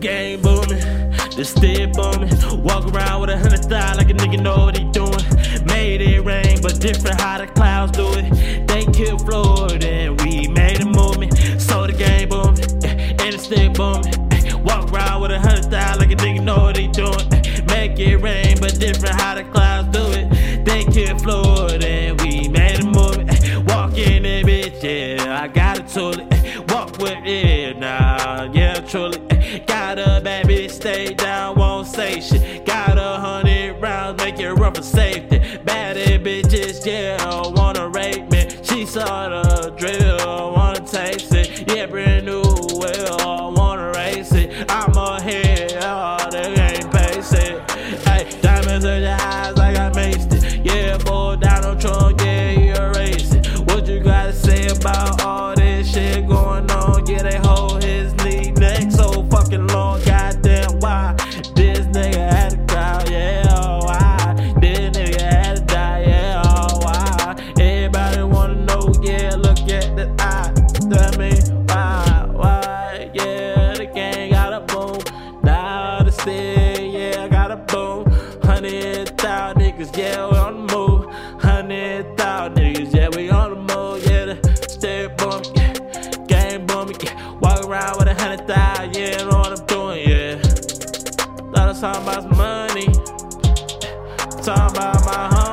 Game booming, the stick booming. Walk around with a hundred thousand like a nigga know what he doing. Made it rain, but different how the clouds do it. They killed Florida and we made a movement. So the game booming, eh, and the stick booming. Walk around with a hundred thousand like a nigga know what he doing. Make it rain, but different how the clouds do it. They killed Florida and we made a movement. Walk in that bitch, yeah, I got yeah, nah, yeah, truly. Got a bad bitch, stay down, won't say shit. Got a hundred rounds, make it run for safety. Bad bitches, yeah, wanna rape me. She saw the drill, wanna taste it. Yeah, brand new will, wanna race it. I'm it. Hey, diamonds in your eyes, like I made step on me, yeah. Game on me, yeah. Walk around with a hundred thousand, yeah, know what I'm doing, yeah. Thought I was talking about some money, talking about my home.